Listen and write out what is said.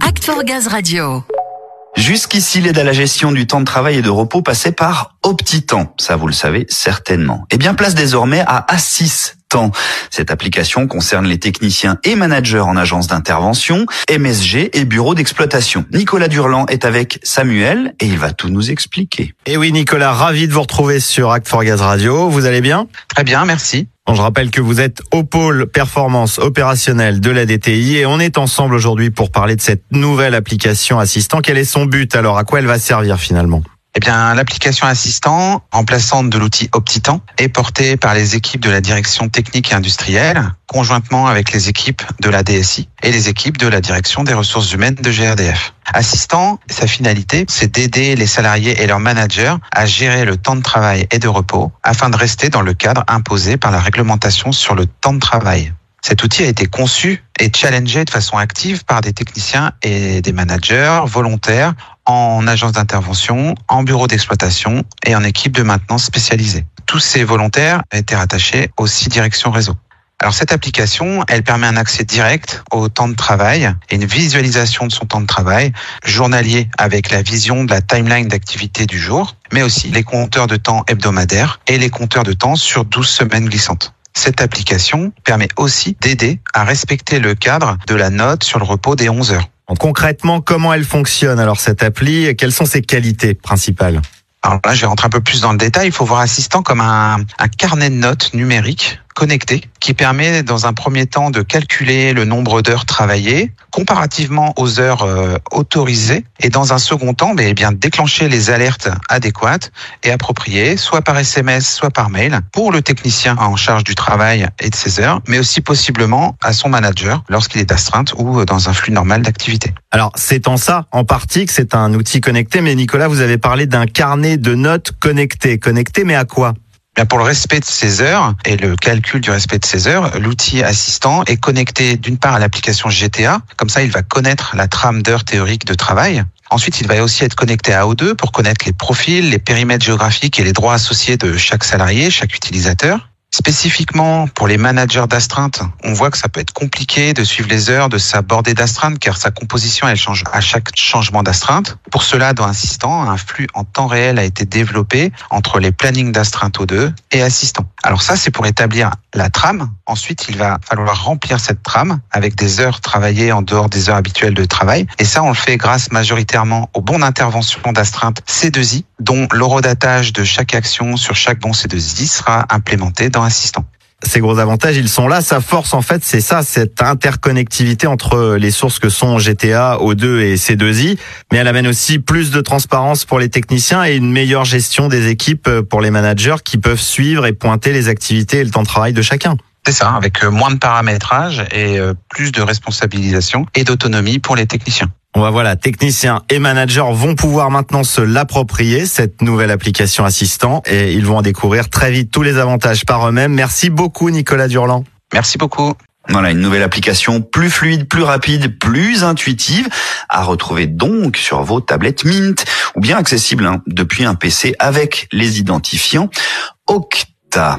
Act Gaz Radio. Jusqu'ici, l'aide à la gestion du temps de travail et de repos passait par Optitan. Ça, vous le savez certainement. Eh bien, place désormais à Assis Temps. Cette application concerne les techniciens et managers en agence d'intervention, MSG et bureau d'exploitation. Nicolas Durland est avec Samuel et il va tout nous expliquer. Et eh oui, Nicolas, ravi de vous retrouver sur Act for Gaz Radio. Vous allez bien? Très bien, merci. Bon, je rappelle que vous êtes au pôle performance opérationnelle de la DTI et on est ensemble aujourd'hui pour parler de cette nouvelle application assistant. Quel est son but? Alors À quoi elle va servir finalement? Eh bien, l'application assistant, remplaçante de l'outil Optitan, est portée par les équipes de la direction technique et industrielle, conjointement avec les équipes de la DSI et les équipes de la direction des ressources humaines de GRDF. Assistant, sa finalité, c'est d'aider les salariés et leurs managers à gérer le temps de travail et de repos afin de rester dans le cadre imposé par la réglementation sur le temps de travail. Cet outil a été conçu et challengé de façon active par des techniciens et des managers volontaires en agence d'intervention, en bureau d'exploitation et en équipe de maintenance spécialisée. Tous ces volontaires étaient rattachés aux six directions réseau. Alors cette application, elle permet un accès direct au temps de travail et une visualisation de son temps de travail journalier avec la vision de la timeline d'activité du jour, mais aussi les compteurs de temps hebdomadaires et les compteurs de temps sur 12 semaines glissantes. Cette application permet aussi d'aider à respecter le cadre de la note sur le repos des 11 heures. Concrètement, comment elle fonctionne alors cette appli Quelles sont ses qualités principales? Alors là, je vais rentrer un peu plus dans le détail. Il faut voir Assistant comme un, un carnet de notes numérique connecté qui permet dans un premier temps de calculer le nombre d'heures travaillées comparativement aux heures euh, autorisées et dans un second temps ben, eh bien déclencher les alertes adéquates et appropriées soit par SMS soit par mail pour le technicien en charge du travail et de ses heures mais aussi possiblement à son manager lorsqu'il est astreinte ou dans un flux normal d'activité. Alors c'est en ça en partie que c'est un outil connecté mais Nicolas vous avez parlé d'un carnet de notes connecté. Connecté mais à quoi? Pour le respect de ces heures et le calcul du respect de ces heures, l'outil assistant est connecté d'une part à l'application GTA, comme ça il va connaître la trame d'heures théoriques de travail. Ensuite, il va aussi être connecté à O2 pour connaître les profils, les périmètres géographiques et les droits associés de chaque salarié, chaque utilisateur. Spécifiquement pour les managers d'astreinte, on voit que ça peut être compliqué de suivre les heures de sa bordée d'astreinte car sa composition elle change à chaque changement d'astreinte. Pour cela, dans Assistant, un flux en temps réel a été développé entre les plannings d'astreinte O2 et Assistant. Alors ça, c'est pour établir la trame. Ensuite, il va falloir remplir cette trame avec des heures travaillées en dehors des heures habituelles de travail. Et ça, on le fait grâce majoritairement au bon d'intervention d'astreinte C2I, dont l'horodatage de chaque action sur chaque bon C2I sera implémenté dans Ces gros avantages, ils sont là. Sa force, en fait, c'est ça, cette interconnectivité entre les sources que sont GTA, O2 et C2I. Mais elle amène aussi plus de transparence pour les techniciens et une meilleure gestion des équipes pour les managers qui peuvent suivre et pointer les activités et le temps de travail de chacun. C'est ça, avec euh, moins de paramétrage et euh, plus de responsabilisation et d'autonomie pour les techniciens. On va voilà, techniciens et managers vont pouvoir maintenant se l'approprier, cette nouvelle application assistant, et ils vont en découvrir très vite tous les avantages par eux-mêmes. Merci beaucoup Nicolas Durland. Merci beaucoup. Voilà, une nouvelle application plus fluide, plus rapide, plus intuitive, à retrouver donc sur vos tablettes Mint, ou bien accessible hein, depuis un PC avec les identifiants Octa.